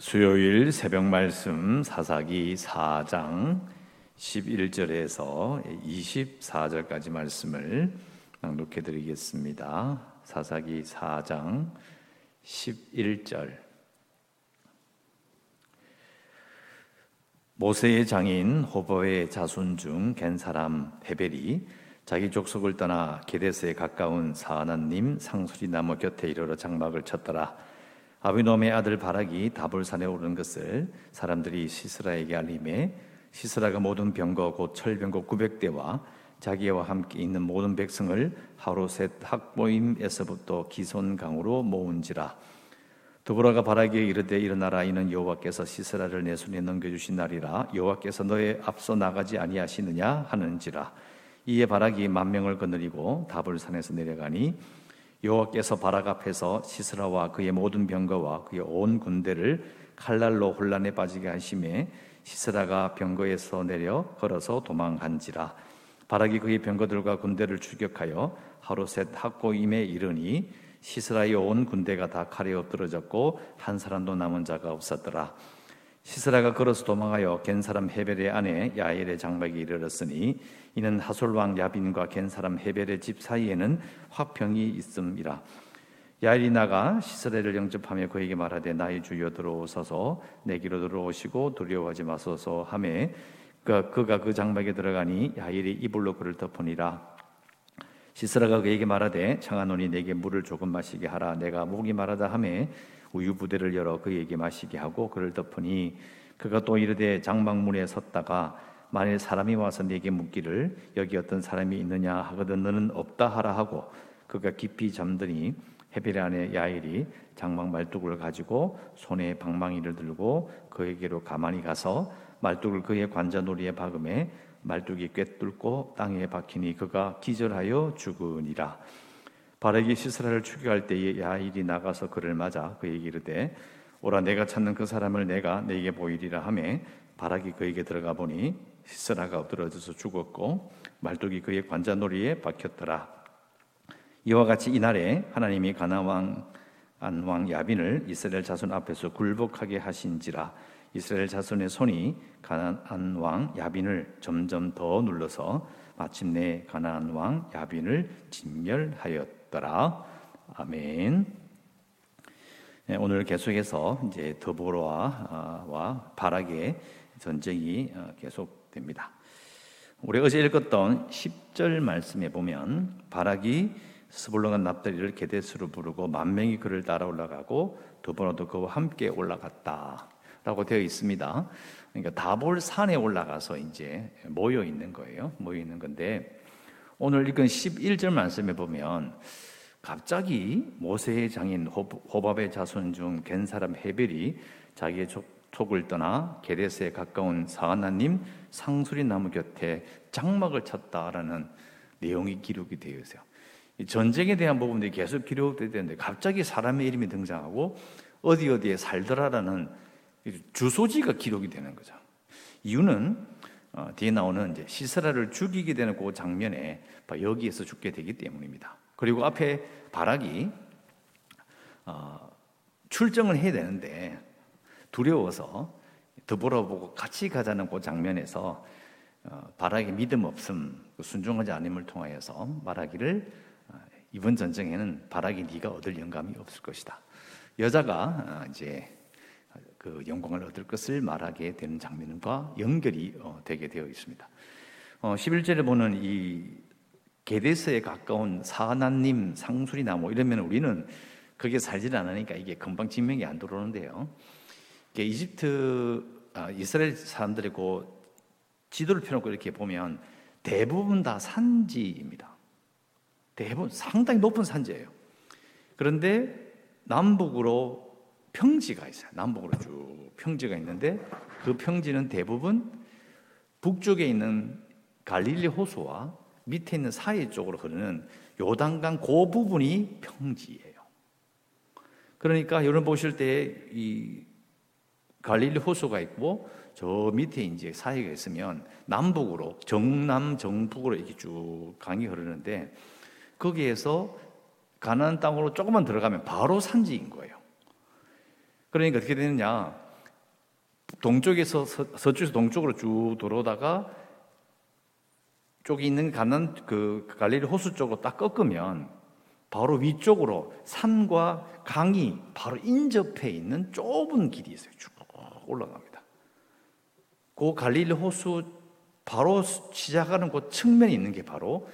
수요일 새벽 말씀 사사기 4장 11절에서 24절까지 말씀을 낭독해 드리겠습니다. 사사기 4장 11절 모세의 장인 호보의 자손 중 겐 사람 헤벨이 자기 족속을 떠나 게데스에 가까운 사하나님 상수리 나무 곁에 이르러 장막을 쳤더라. 아비놈의 아들 바락이 다볼산에 오른 것을 사람들이 시스라에게 알림해 시스라가 모든 병거 곧 철병거 900대와 자기와 함께 있는 모든 백성을 하루셋 학보임에서부터 기손강으로 모은지라. 두보라가 바라기에 이르되 일어나라 이는 여호와께서 시스라를 내 손에 넘겨주신 날이라 여호와께서 너의 앞서 나가지 아니하시느냐 하는지라. 이에 바라기 만 명을 거느리고 다볼산에서 내려가니 여호와께서 바락 앞에서 시스라와 그의 모든 병거와 그의 온 군대를 칼날로 혼란에 빠지게 하심에 시스라가 병거에서 내려 걸어서 도망한지라. 바락이 그의 병거들과 군대를 추격하여 하루 셋 학고임에 이르니 시스라의 온 군대가 다 칼에 엎드러졌고 한 사람도 남은 자가 없었더라 시스라가 걸어서 도망하여 겐 사람 헤벨의 아내 야엘의 장막에 이르렀으니 이는 하솔 왕 야빈과 겐 사람 헤벨의 집 사이에는 화평이 있음이라. 야엘이 나가 시스라를 영접하며 그에게 말하되 나의 주여 들어오소서. 내기로 들어오시고 두려워하지 마소서 하매 그, 그가 그 장막에 들어가니 야엘이 이불로 그를 덮으니라. 시스라가 그에게 말하되 청하노니 내게 물을 조금 마시게 하라. 내가 목이 마르다 하매 우유 부대를 열어 그에게 마시게 하고 그를 덮으니 그가 또 이르되 장막문에 섰다가 만일 사람이 와서 내게 묻기를 여기 어떤 사람이 있느냐 하거든 너는 없다 하라 하고 그가 깊이 잠드니 안에 야일이 장막 말뚝을 가지고 손에 방망이를 들고 그에게로 가만히 가서 말뚝을 그의 관자놀이에 박음에 말뚝이 꿰뚫고 땅에 박히니 그가 기절하여 죽으니라 바르기 시스라를 추격할 때에 야일이 나가서 그를 맞아 그에게 이르되 오라 내가 찾는 그 사람을 내가 내게 보이리라 하매 바락이 그에게 들어가 보니 시스라가 엎드러져서 죽었고 말뚝이 그의 관자놀이에 박혔더라 이와 같이 이날에 하나님이 가나 왕 안 왕 야빈을 이스라엘 자손 앞에서 굴복하게 하신지라 이스라엘 자손의 손이 가나안 왕 야빈을 점점 더 눌러서 마침내 가나안 왕 야빈을 진멸하였다. 있더라. 아멘. 네, 오늘 계속해서 이제 더보로와 바락의 전쟁이 어, 계속됩니다. 우리 어제 읽었던 10절 말씀에 보면 바락이 스불론과 납달리를 게데스로 부르고 만 명이 그를 따라 올라가고 드보라도 그와 함께 올라갔다라고 되어 있습니다. 그러니까 다볼 산에 올라가서 이제 모여 있는 거예요. 모여 있는 건데 오늘 읽은 11절 말씀에 보면 갑자기 모세의 장인 호밥의 자손 중 겐 사람 헤벨이 자기의 족을 떠나 게데스에 가까운 사하나님 상수리 나무 곁에 장막을 쳤다라는 내용이 기록이 되어 있어요. 전쟁에 대한 부분들이 계속 기록되어 되는데 갑자기 사람의 이름이 등장하고 어디 어디에 살더라라는 주소지가 기록이 되는 거죠. 이유는 어, 뒤에 나오는 이제 시스라를 죽이게 되는 그 장면에 여기에서 죽게 되기 때문입니다. 그리고 앞에 바락이 어, 출정을 해야 되는데 두려워서 더불어보고 같이 가자는 그 장면에서 어, 바락의 믿음 없음, 그 순종하지 않음을 통하여서 말하기를 어, 이번 전쟁에는 바락이 네가 얻을 영감이 없을 것이다. 여자가 어, 이제 그 영광을 얻을 것을 말하게 되는 장면과 연결이 어, 되게 되어 있습니다. 11절에 어, 보는 이 게데스에 가까운 사하나님 상수리 나무 이러면 우리는 그게 살질 않으니까 이게 금방 진명이 안 들어오는데요. 이집트 아, 이스라엘 사람들이고 지도를 펴놓고 이렇게 보면 대부분 다 산지입니다. 대부분 상당히 높은 산지예요. 그런데 남북으로 평지가 있어요. 남북으로 쭉 평지가 있는데 그 평지는 대부분 북쪽에 있는 갈릴리 호수와 밑에 있는 사이 쪽으로 흐르는 요단강 그 부분이 평지예요. 그러니까 여러분 보실 때 이 갈릴리 호수가 있고 저 밑에 이제 사이가 있으면 남북으로 정남 정북으로 이렇게 쭉 강이 흐르는데 거기에서 가나안 땅으로 조금만 들어가면 바로 산지인 거예요. 그러니까 어떻게 되느냐? 동쪽에서 서, 서 쪽에서 동쪽으로 쭉 들어오다가 쪽에 있는 가난 그 갈릴리 호수 쪽으로 딱 꺾으면 바로 위쪽으로 산과 강이 바로 인접해 있는 좁은 길이 있어요. 쭉 올라갑니다. 그 갈릴리 호수 바로 시작하는 곳 측면에 있는 게 바로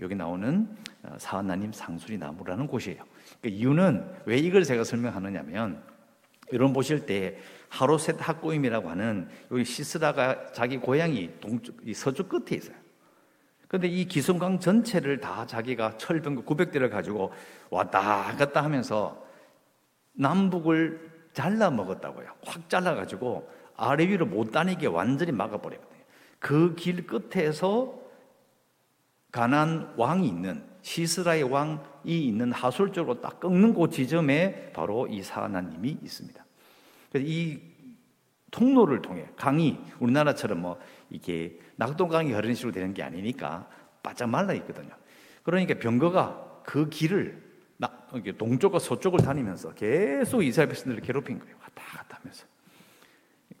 여기 나오는 어, 사하나님 상수리 나무라는 곳이에요. 그 이유는 왜 이걸 제가 설명하느냐면 여러분 보실 때 하로셋 학고임이라고 하는 여기 시스라가 자기 고향이 동쪽, 서쪽 끝에 있어요. 그런데 이 기성강 전체를 다 자기가 철병 900대를 가지고 왔다 갔다 하면서 남북을 잘라 먹었다고요. 확 잘라 가지고 아래 위로 못 다니게 완전히 막아버리거든요. 그 길 끝에서 가난 왕이 있는 시스라의 왕이 있는 하솔 쪽으로 딱 꺾는 그 지점에 바로 이 사하나님이 있습니다. 그래서 이 통로를 통해 강이 우리나라처럼 뭐 이게 낙동강이 흐르는 식으로 되는 게 아니니까 바짝 말라 있거든요. 그러니까 병거가 그 길을 동쪽과 서쪽을 다니면서 계속 이스라엘 백성들을 괴롭힌 거예요. 왔다 갔다 하면서.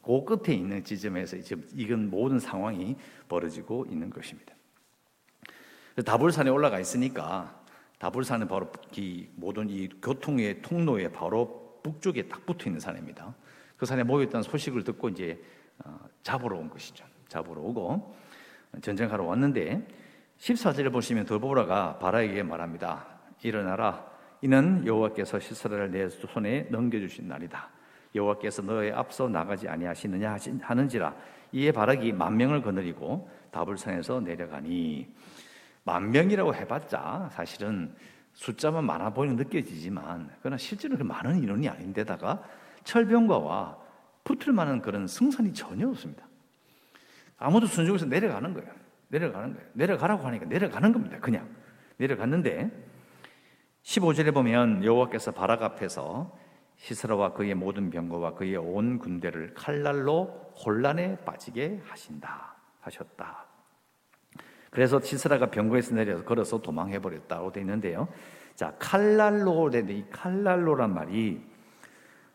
그 끝에 있는 지점에서 지금 이건 모든 상황이 벌어지고 있는 것입니다. 다불산에 올라가 있으니까 다불산은 바로 이 모든 이 교통의 통로에 바로 북쪽에 딱 붙어 있는 산입니다. 그 산에 모였다는 소식을 듣고 이제 어, 잡으러 온 것이죠. 잡으러 오고 전쟁하러 왔는데 14절에 보시면 더보라가 바라에게 말합니다. 일어나라. 이는 여호와께서 시스라를 내 손에 넘겨주신 날이다. 여호와께서 너의 앞서 나가지 아니하시느냐 하는지라 이에 바락이 만 명을 거느리고 다불산에서 내려가니 만 명이라고 해봤자 사실은 숫자만 많아 보이는 느껴지지만 그러나 실제로 그 많은 인원이 아닌데다가 철병과와 붙을 만한 그런 승산이 전혀 없습니다. 아무도 순종해서 내려가는 거예요. 내려가는 거예요. 내려가라고 하니까 내려가는 겁니다. 그냥 내려갔는데 15절에 보면 여호와께서 바락 앞에서 시스라와 그의 모든 병거와 그의 온 군대를 칼날로 혼란에 빠지게 하신다 하셨다. 그래서 시스라가 병거에서 내려서 걸어서 도망해 버렸다고 되어 있는데요. 자 칼날로 되는 이 칼날로란 말이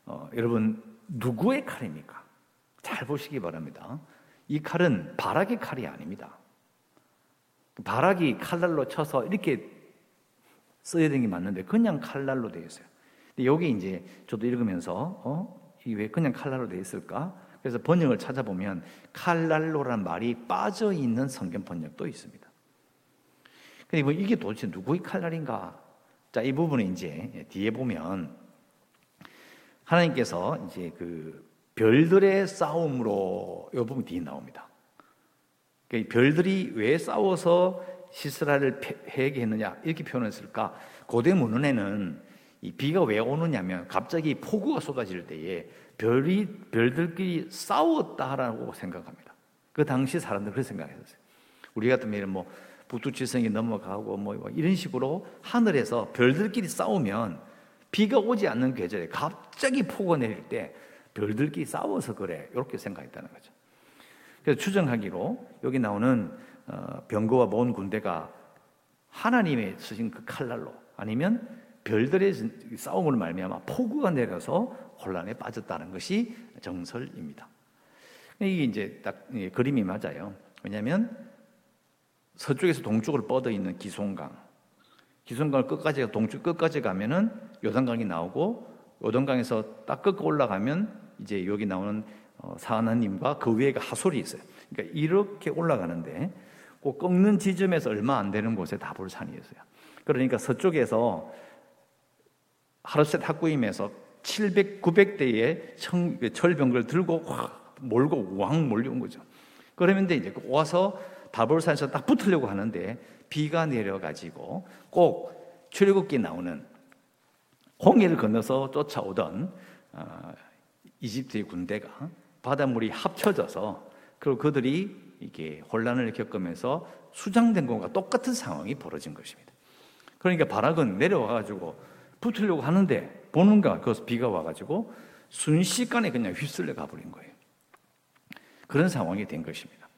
어, 여러분 누구의 칼입니까? 잘 보시기 바랍니다. 이 칼은 바락의 칼이 아닙니다. 바락이 칼날로 쳐서 이렇게 써야 되는 게 맞는데 그냥 칼날로 되어 있어요. 근데 여기 이제 저도 읽으면서 어? 이왜 그냥 칼날로 되어 있을까? 그래서 번역을 찾아보면 칼날로란 말이 빠져 있는 성경 번역도 있습니다. 근데 뭐 이게 도대체 누구의 칼날인가? 자, 이 부분은 이제 뒤에 보면 하나님께서 이제 그 별들의 싸움으로 이 부분 뒤에 나옵니다. 그러니까 별들이 왜 싸워서 시스라를 폐해했느냐 이렇게 표현했을까? 고대 문헌에는 이 비가 왜 오느냐면 갑자기 폭우가 쏟아질 때에 별이 별들끼리 싸웠다라고 생각합니다. 그 당시 사람들 그렇게 생각했어요. 우리 같으면 뭐 북두칠성이 넘어가고 뭐 이런 식으로 하늘에서 별들끼리 싸우면 비가 오지 않는 계절에 갑자기 폭우가 내릴 때 별들끼리 싸워서 그래 이렇게 생각했다는 거죠. 그래서 추정하기로 여기 나오는 어, 병거와 먼 군대가 하나님의 쓰신 그 칼날로 아니면 별들의 싸움을 말미암아 폭우가 내려서 혼란에 빠졌다는 것이 정설입니다. 이게 이제 딱 그림이 맞아요. 왜냐하면 서쪽에서 동쪽으로 뻗어 있는 기송강, 기송강을 끝까지 동쪽 끝까지 가면은 요단강이 나오고 요단강에서 딱 끝까 올라가면 이제 여기 나오는 어, 사하나님과 그 위에가 하솔이 있어요. 그러니까 이렇게 올라가는데 그 꺾는 지점에서 얼마 안 되는 곳에 다볼산이 있어요. 그러니까 서쪽에서 하루셋 학구임에서 700, 900대의 철병을 들고 확 몰고 왕 몰려온 거죠. 그러면 이제 와서 다볼산에서 딱 붙으려고 하는데 비가 내려가지고 꼭 출애굽기 나오는 홍해를 건너서 쫓아오던 어, 이집트의 군대가 바닷물이 합쳐져서 그리고 그들이 이게 혼란을 겪으면서 수장된 것과 똑같은 상황이 벌어진 것입니다. 그러니까 바락은 내려와가지고 붙으려고 하는데 보는가 그래서 비가 와가지고 순식간에 그냥 휩쓸려 가버린 거예요. 그런 상황이 된 것입니다.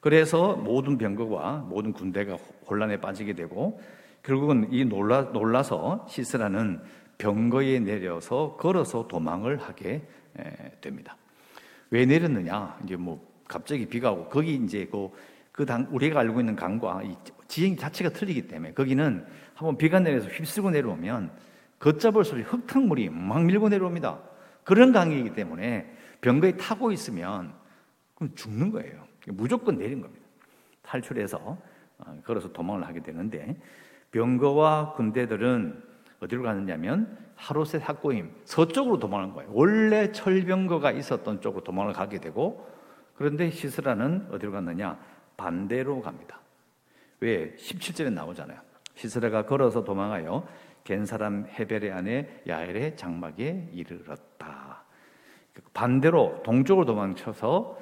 그래서 모든 병거와 모든 군대가 혼란에 빠지게 되고 결국은 이 놀라, 놀라서 시스라는 병거에 내려서 걸어서 도망을 하게 됩니다. 왜 내렸느냐? 이제 뭐 갑자기 비가 오고 거기 이제 그, 그 당, 우리가 알고 있는 강과 이 지형 자체가 틀리기 때문에 거기는 한번 비가 내려서 휩쓸고 내려오면 걷잡을 소리 흙탕물이 막 밀고 내려옵니다. 그런 강이기 때문에 병거에 타고 있으면 그럼 죽는 거예요. 무조건 내린 겁니다. 탈출해서 어, 걸어서 도망을 하게 되는데 병거와 군대들은 어디로 가느냐면 하루셋 학고임 서쪽으로 도망하는 거예요. 원래 철병거가 있었던 쪽으로 도망을 가게 되고 그런데 시스라는 어디로 갔느냐? 반대로 갑니다. 왜? 17절에 나오잖아요. 시스라가 걸어서 도망하여 겐 사람 헤벨의 아내 야엘의 장막에 이르렀다. 반대로 동쪽으로 도망쳐서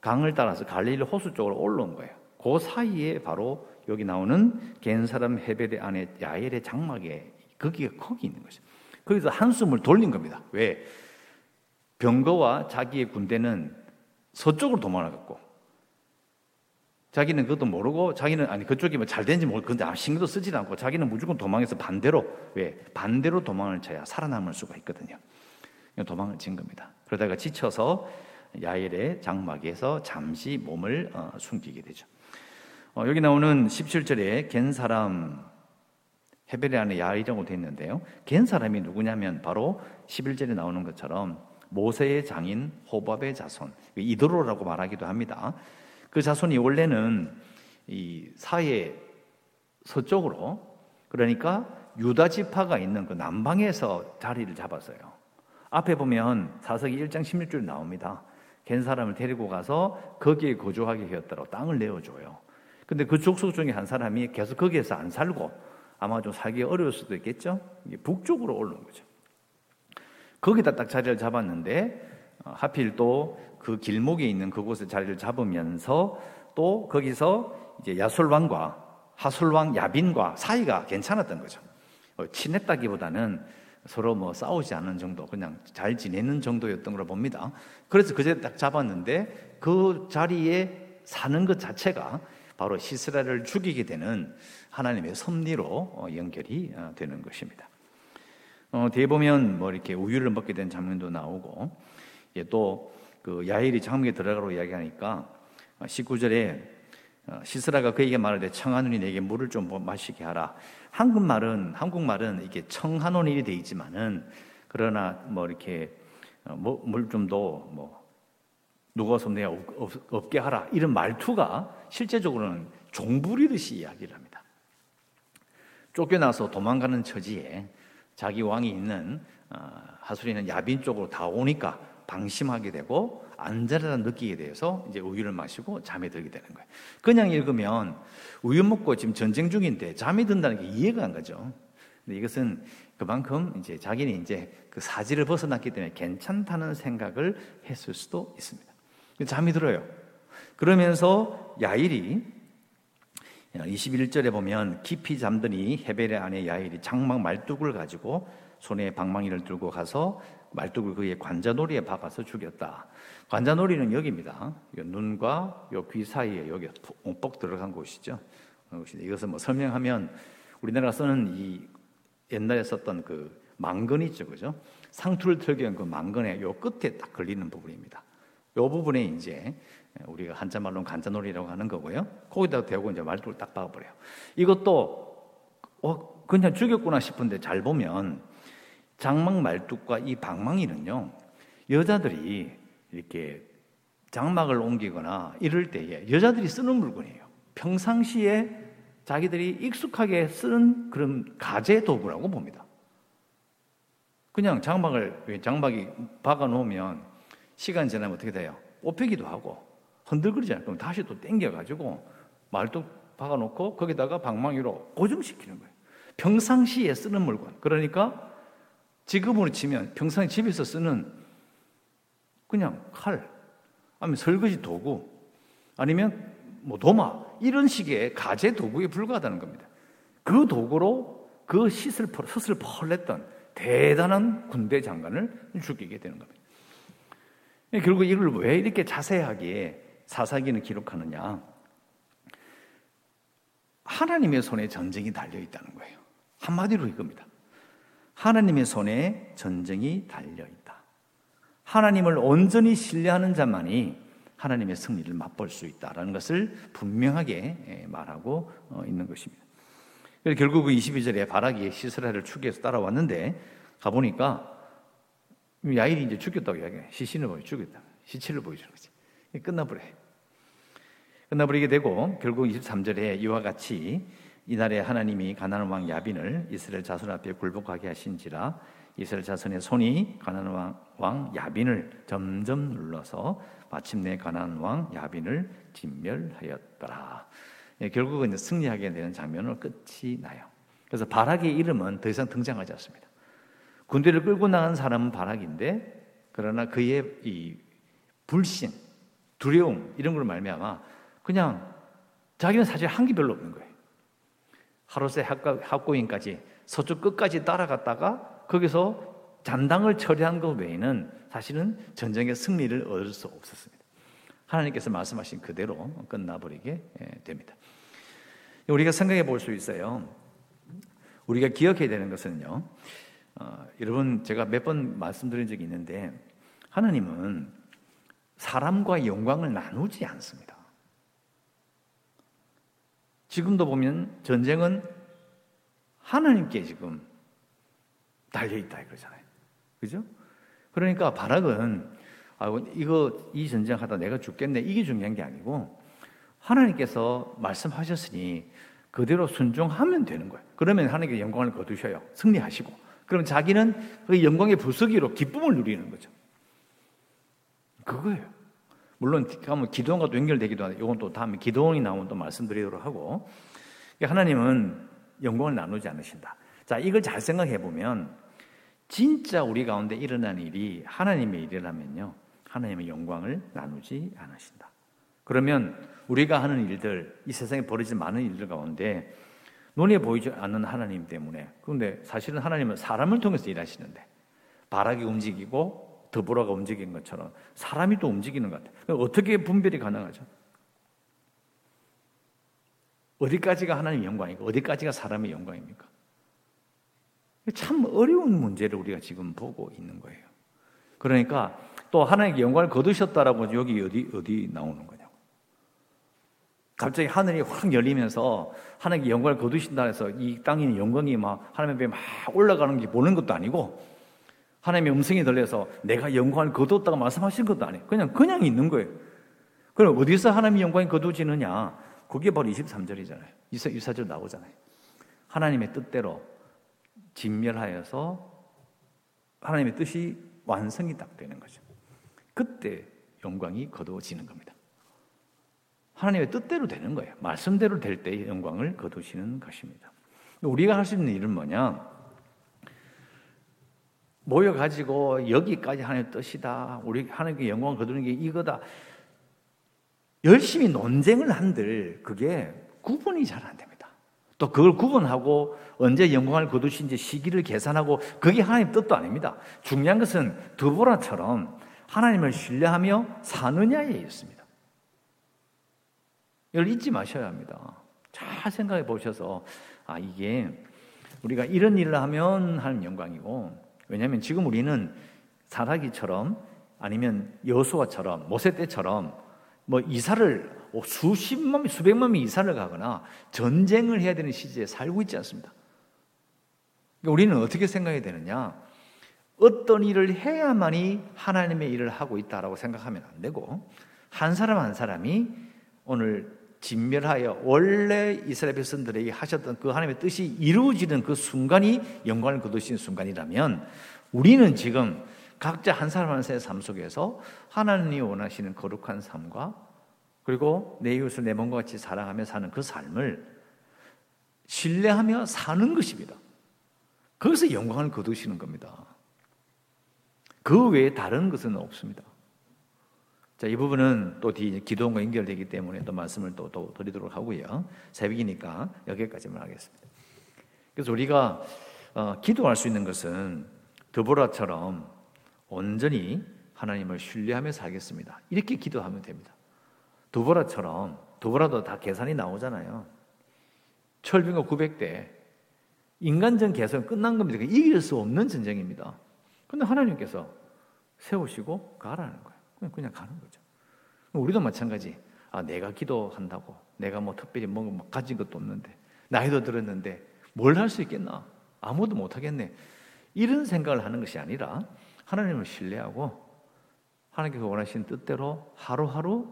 강을 따라서 갈릴리 호수 쪽으로 올라온 거예요. 그 사이에 바로 여기 나오는 겐 사람 헤벨의 아내 야엘의 장막에 거기가 거기 있는 거죠. 거기서 한숨을 돌린 겁니다. 왜? 병거와 자기의 군대는 서쪽으로 도망가고 자기는 그것도 모르고 자기는 아니 그쪽이 뭐 잘 되는지 모르고 근데 신경도 쓰지 않고 자기는 무조건 도망해서 반대로 왜 반대로 도망을 쳐야 살아남을 수가 있거든요. 도망을 친 겁니다. 그러다가 지쳐서 야엘의 장막에서 잠시 몸을 어, 숨기게 되죠. 어, 여기 나오는 17절에 겐 사람 헤벨의 안에 야이라고 되어 있는데요. 겐 사람이 누구냐면 바로 11절에 나오는 것처럼 모세의 장인 호밥의 자손 이도로라고 말하기도 합니다. 그 자손이 원래는 이 사해 서쪽으로 그러니까 유다 지파가 있는 그 남방에서 자리를 잡았어요. 앞에 보면 사석이 1장 16절 나옵니다. 겐 사람을 데리고 가서 거기에 거주하게 하였다고 땅을 내어줘요. 근데 그 족속 중에 한 사람이 계속 거기에서 안 살고 아마 좀 살기 어려울 수도 있겠죠. 북쪽으로 올라온 거죠. 거기다 딱 자리를 잡았는데 어, 하필 또 그 길목에 있는 그곳에 자리를 잡으면서 또 거기서 이제 야솔왕과 하솔왕 야빈과 사이가 괜찮았던 거죠. 어, 친했다기보다는 서로 뭐 싸우지 않는 정도, 그냥 잘 지내는 정도였던 걸로 봅니다. 그래서 그제 딱 잡았는데 그 자리에 사는 것 자체가 바로 시스라를 죽이게 되는 하나님의 섭리로 어, 연결이 되는 것입니다. 어, 뒤에 보면 뭐 이렇게 우유를 먹게 된 장면도 나오고 예, 또 그 야일이 장막에 들어가라고 이야기하니까 19절에 어, 어, 시스라가 그에게 때 청하노니 내게 물을 좀 마시게 하라. 한국말은 한국말은 이게 청하노니 돼 있지만은 그러나 뭐 이렇게 어, 뭐 물좀 더 뭐 누워서 내가 없게 하라 이런 말투가 실제적으로는 종부리듯이 이야기를 합니다. 쫓겨나서 도망가는 처지에 자기 왕이 있는 어, 하수리는 야빈 쪽으로 다 오니까 방심하게 되고 안전하다 느끼게 돼서 이제 우유를 마시고 잠에 들게 되는 거예요. 그냥 읽으면 우유 먹고 지금 전쟁 중인데 잠이 든다는 게 이해가 안 가죠. 근데 이것은 그만큼 이제 자기는 이제 그 사지를 벗어났기 때문에 괜찮다는 생각을 했을 수도 있습니다. 잠이 들어요. 그러면서 야일이 21절에 보면 깊이 잠드니 헤벨의 아내 야일이 장막 말뚝을 가지고 손에 방망이를 들고 가서 말뚝을 그의 관자놀이에 박아서 죽였다. 관자놀이는 여기입니다. 눈과 귀 사이에 여기 뽕뻑 들어간 곳이죠. 이것을 뭐 설명하면 우리나라가 쓰는 이 옛날에 썼던 그 망건 있죠, 그죠? 상투를 털기 위한 그 망건의 요 끝에 딱 걸리는 부분입니다. 요 부분에 이제 우리가 한자 말로 간자놀이라고 하는 거고요. 거기다 대고 이제 말뚝을 딱 박아버려요. 이것도 어, 그냥 죽였구나 싶은데 잘 보면 장막 말뚝과 이 방망이는요, 여자들이 이렇게 장막을 옮기거나 이럴 때에 여자들이 쓰는 물건이에요. 평상시에 자기들이 익숙하게 쓰는 그런 가재 도구라고 봅니다. 그냥 장막을, 장막이 박아 놓으면 시간 지나면 어떻게 돼요? 뽑히기도 하고 흔들거리잖아요. 그럼 다시 또 땡겨가지고 말뚝 박아놓고 거기다가 방망이로 고정시키는 거예요. 평상시에 쓰는 물건. 그러니까 지금으로 치면 평상 집에서 쓰는 그냥 칼, 아니면 설거지 도구, 아니면 뭐 도마 이런 식의 가재 도구에 불과하다는 겁니다. 그 도구로 그 싯을 섯을 펄냈던 대단한 군대 장관을 죽이게 되는 겁니다. 예, 결국 이걸 왜 이렇게 자세하게 사사기는 기록하느냐? 하나님의 손에 전쟁이 달려 있다는 거예요. 한마디로 이겁니다. 하나님의 손에 전쟁이 달려 있다. 하나님을 온전히 신뢰하는 자만이 하나님의 승리를 맛볼 수 있다라는 것을 분명하게 예, 말하고 어, 있는 것입니다. 그래서 결국 그 22절에 바락이 시스라를 추기해서 따라왔는데 가보니까 야일이 이제 죽였다고 이야기해. 시신을 보여 죽였다. 시체를 보여주는 거지. 끝나버려. 끝나버리게 되고 결국 23절에 이와 같이 이날에 하나님이 가나안 왕 야빈을 이스라엘 자손 앞에 굴복하게 하신지라 이스라엘 자손의 손이 가나안 왕, 왕 야빈을 점점 눌러서 마침내 가나안 왕 야빈을 진멸하였더라. 예, 결국은 승리하게 되는 장면으로 끝이 나요. 그래서 바락의 이름은 더 이상 등장하지 않습니다. 군대를 끌고 나간 사람은 바락인데 그러나 그의 이 불신, 두려움 이런 걸 말미암아 그냥 자기는 사실 한 게 별로 없는 거예요. 하루세 학고인까지 서쪽 끝까지 따라갔다가 거기서 잔당을 처리한 것 외에는 사실은 전쟁의 승리를 얻을 수 없었습니다. 하나님께서 말씀하신 그대로 끝나버리게 예, 됩니다. 우리가 생각해 볼 수 있어요. 우리가 기억해야 되는 것은요. 어, 여러분 제가 몇 번 말씀드린 적이 있는데 하나님은 사람과 영광을 나누지 않습니다. 지금도 보면 전쟁은 하나님께 지금 달려있다 그러잖아요. 그죠? 그러니까 바락은 아, 이거 이 전쟁 하다 내가 죽겠네 이게 중요한 게 아니고 하나님께서 말씀하셨으니 그대로 순종하면 되는 거예요. 그러면 하나님께 영광을 거두셔요. 승리하시고. 그럼 자기는 그 영광의 부서기로 기쁨을 누리는 거죠. 그거예요. 물론 가면 기도원과도 연결되기도 하는데 이건 또 다음에 기도원이 나오면 또 말씀드리도록 하고 하나님은 영광을 나누지 않으신다. 자, 이걸 잘 생각해 보면 진짜 우리 가운데 일어난 일이 하나님의 일이라면요. 하나님의 영광을 나누지 않으신다. 그러면 우리가 하는 일들, 이 세상에 벌어진 많은 일들 가운데 눈에 보이지 않는 하나님 때문에 그런데 사실은 하나님은 사람을 통해서 일하시는데 바락이 움직이고 더보라가 움직인 것처럼 사람이 또 움직이는 것 같아요. 어떻게 분별이 가능하죠? 어디까지가 하나님의 영광이고 어디까지가 사람의 영광입니까? 참 어려운 문제를 우리가 지금 보고 있는 거예요. 그러니까 또 하나님께 영광을 거두셨다라고 여기 어디 어디 나오는 거냐고. 갑자기 하늘이 확 열리면서 하나님께 영광을 거두신다 해서 이 땅에 영광이 막 하나님 앞막 올라가는 게 보는 것도 아니고 하나님의 음성이 들려서 내가 영광을 거두었다고 말씀하신 것도 아니에요. 그냥 그냥 있는 거예요. 그럼 어디서 하나님의 영광이 거두지느냐? 그게 바로 23절이잖아요. 24절 나오잖아요. 하나님의 뜻대로 진멸하여서 하나님의 뜻이 완성이 딱 되는 거죠. 그때 영광이 거두어지는 겁니다. 하나님의 뜻대로 되는 거예요. 말씀대로 될 때 영광을 거두시는 것입니다. 우리가 할 수 있는 일은 뭐냐? 모여가지고 여기까지 하나님의 뜻이다. 우리 하나님께 영광을 거두는 게 이거다. 열심히 논쟁을 한들 그게 구분이 잘 안 됩니다. 또 그걸 구분하고 언제 영광을 거두신지 시기를 계산하고 그게 하나님 뜻도 아닙니다. 중요한 것은 드보라처럼 하나님을 신뢰하며 사느냐에 있습니다. 이걸 잊지 마셔야 합니다. 잘 생각해 보셔서 아 이게 우리가 이런 일을 하면 하는 영광이고 왜냐하면 지금 우리는 사라기처럼 아니면 여수아처럼 모세 때처럼 뭐 이사를 수십만 명, 수백만 명 이사를 가거나 전쟁을 해야 되는 시대에 살고 있지 않습니다. 그러니까 우리는 어떻게 생각해야 되느냐? 어떤 일을 해야만이 하나님의 일을 하고 있다라고 생각하면 안 되고 한 사람 한 사람이 오늘 진멸하여 원래 이스라엘 백성들에게 하셨던 그 하나님의 뜻이 이루어지는 그 순간이 영광을 거두신 순간이라면 우리는 지금 각자 한 사람 한 사람의 삶 속에서 하나님이 원하시는 거룩한 삶과 그리고 내 이웃을 내 몸과 같이 사랑하며 사는 그 삶을 신뢰하며 사는 것입니다. 거기서 영광을 거두시는 겁니다. 그 외에 다른 것은 없습니다. 자, 이 부분은 또 뒤 기도원과 연결되기 때문에 또 말씀을 또, 또 드리도록 하고요. 새벽이니까 여기까지만 하겠습니다. 그래서 우리가 어, 기도할 수 있는 것은 드보라처럼 온전히 하나님을 신뢰하며 살겠습니다. 이렇게 기도하면 됩니다. 두보라처럼 두보라도 다 계산이 나오잖아요. 철병거 900대 인간적 계산 끝난 겁니다. 이길 수 없는 전쟁입니다. 근데 하나님께서 세우시고 가라는 거예요. 그냥 가는 거죠. 우리도 마찬가지. 아 내가 기도한다고 내가 뭐 특별히 뭐 가진 것도 없는데 나이도 들었는데 뭘 할 수 있겠나? 아무도 못 하겠네. 이런 생각을 하는 것이 아니라 하나님을 신뢰하고 하나님께서 원하시는 뜻대로 하루하루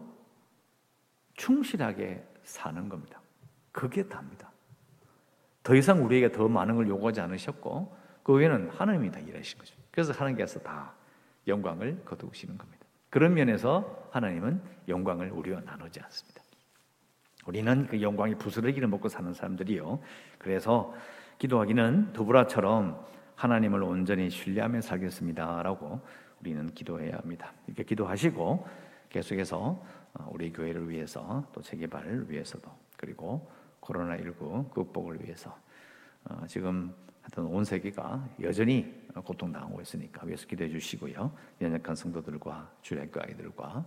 충실하게 사는 겁니다. 그게 답니다. 더 이상 우리에게 더 많은 걸 요구하지 않으셨고 그 외에는 하나님이 다 일하신 거죠. 그래서 하나님께서 다 영광을 거두시는 겁니다. 그런 면에서 하나님은 영광을 우리와 나누지 않습니다. 우리는 그 영광이 부스러기를 먹고 사는 사람들이요. 그래서 기도하기는 두브라처럼 하나님을 온전히 신뢰하며 살겠습니다라고 우리는 기도해야 합니다. 이렇게 기도하시고 계속해서 어, 우리 교회를 위해서 또 세계발을 위해서도 그리고 코로나19 극복을 위해서 어, 지금 하여튼 온 세계가 여전히 고통당하고 있으니까 위해서 기도해 주시고요. 연약한 성도들과 주례교 아이들과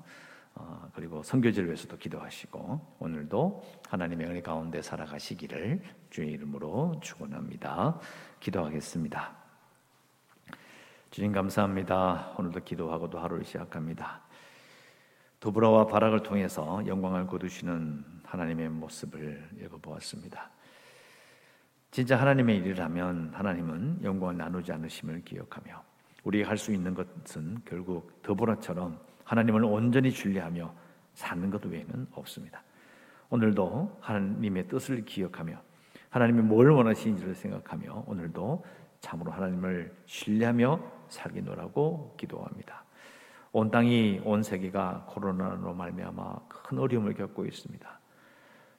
어, 그리고 선교지를 위해서도 기도하시고 오늘도 하나님의 은혜 가운데 살아가시기를 주의 이름으로 축원합니다. 기도하겠습니다. 주님 감사합니다. 오늘도 기도하고도 하루를 시작합니다. 도브라와 바락을 통해서 영광을 거두시는 하나님의 모습을 읽어보았습니다. 진짜 하나님의 일이라면 하나님은 영광을 나누지 않으심을 기억하며 우리가 할 수 있는 것은 결국 더보라처럼 하나님을 온전히 신뢰하며 사는 것 외에는 없습니다. 오늘도 하나님의 뜻을 기억하며 하나님이 뭘 원하시는지를 생각하며 오늘도 참으로 하나님을 신뢰하며 살기노라고 기도합니다. 온 땅이 온 세계가 코로나로 말미암아 큰 어려움을 겪고 있습니다.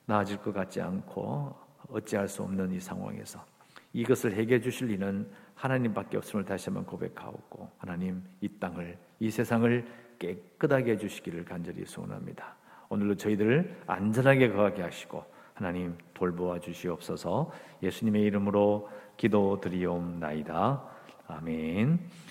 나아질 것 같지 않고 어찌할 수 없는 이 상황에서 이것을 해결해 주실 이는 하나님밖에 없음을 다시 한번 고백하고 하나님 이 땅을 이 세상을 깨끗하게 해 주시기를 간절히 소원합니다. 오늘도 저희들을 안전하게 거하게 하시고 하나님 돌보아 주시옵소서 예수님의 이름으로 기도드리옵나이다. 아멘.